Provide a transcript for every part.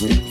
Street.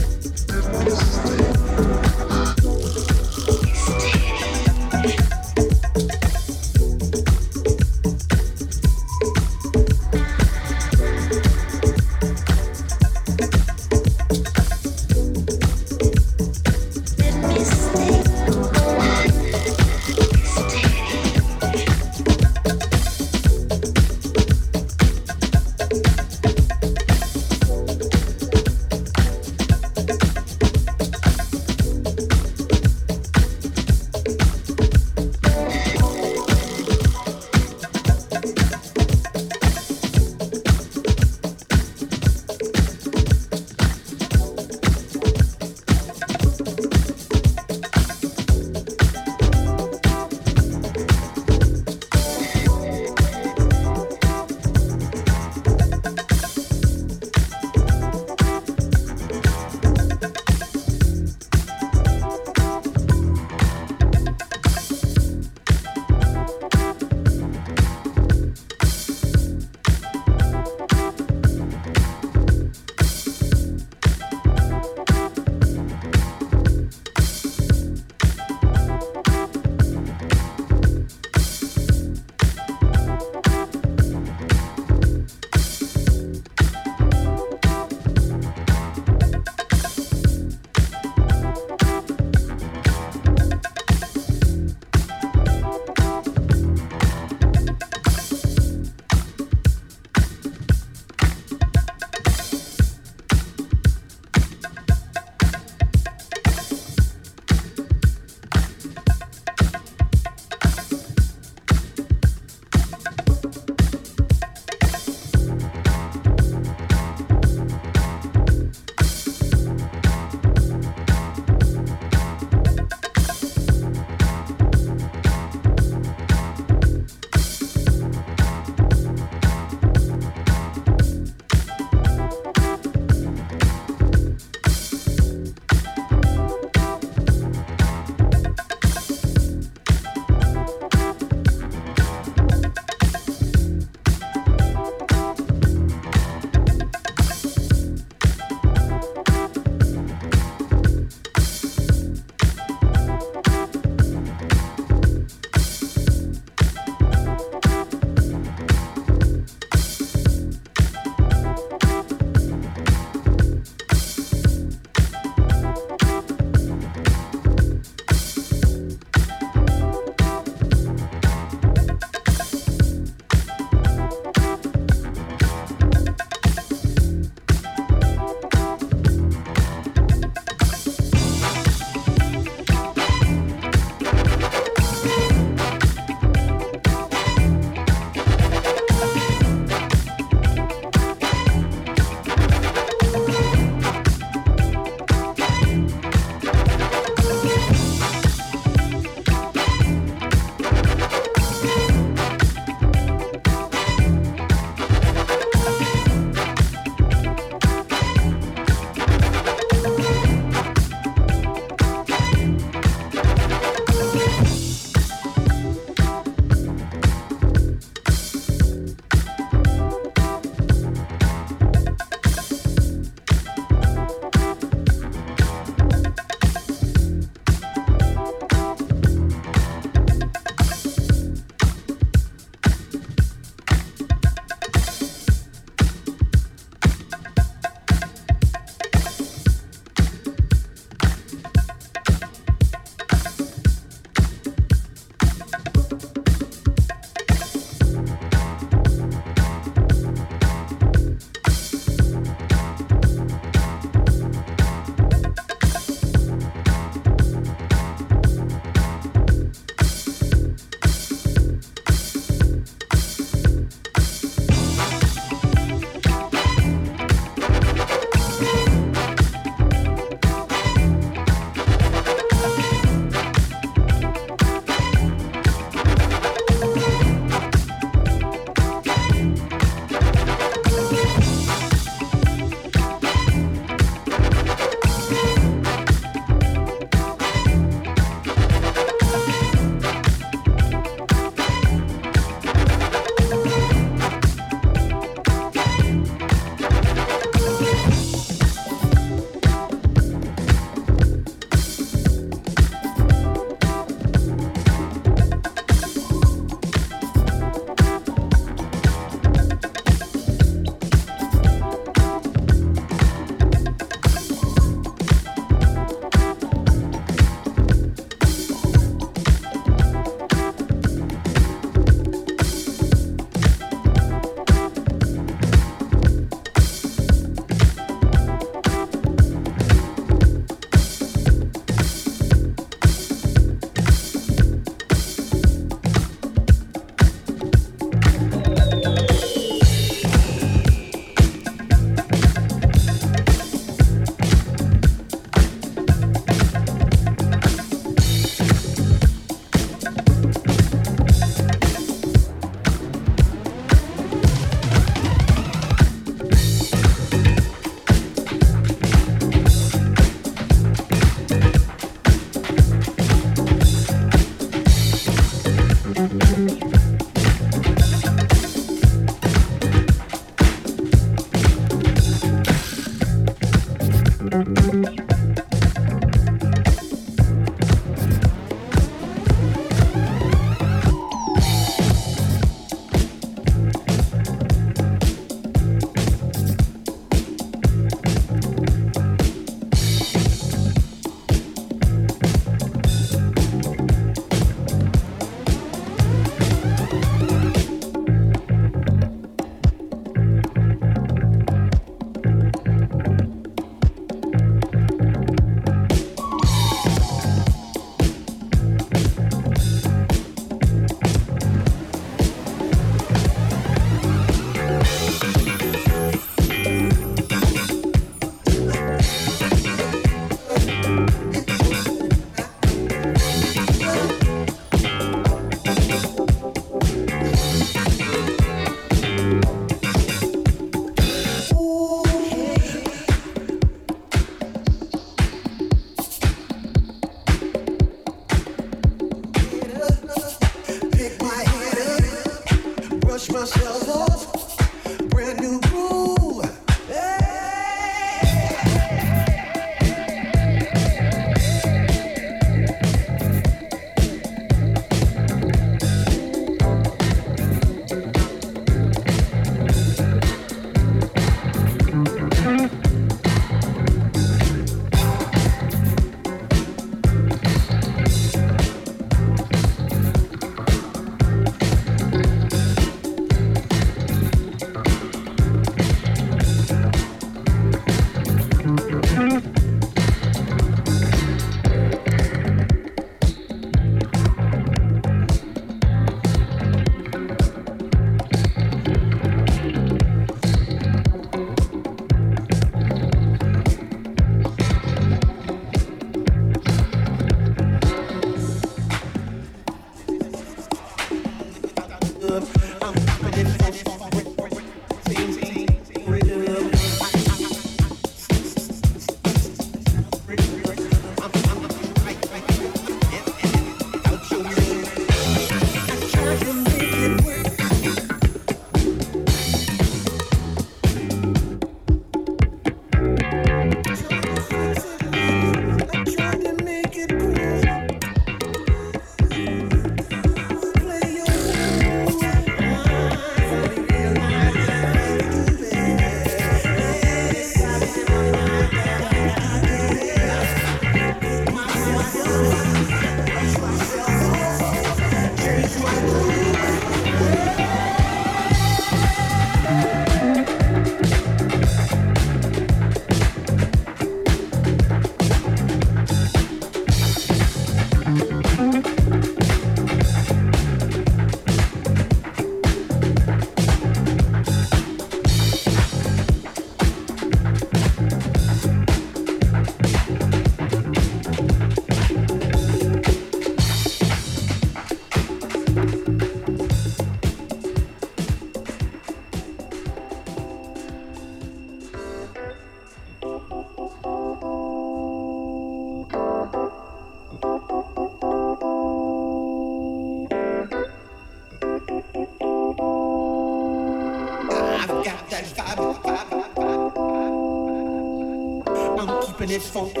そう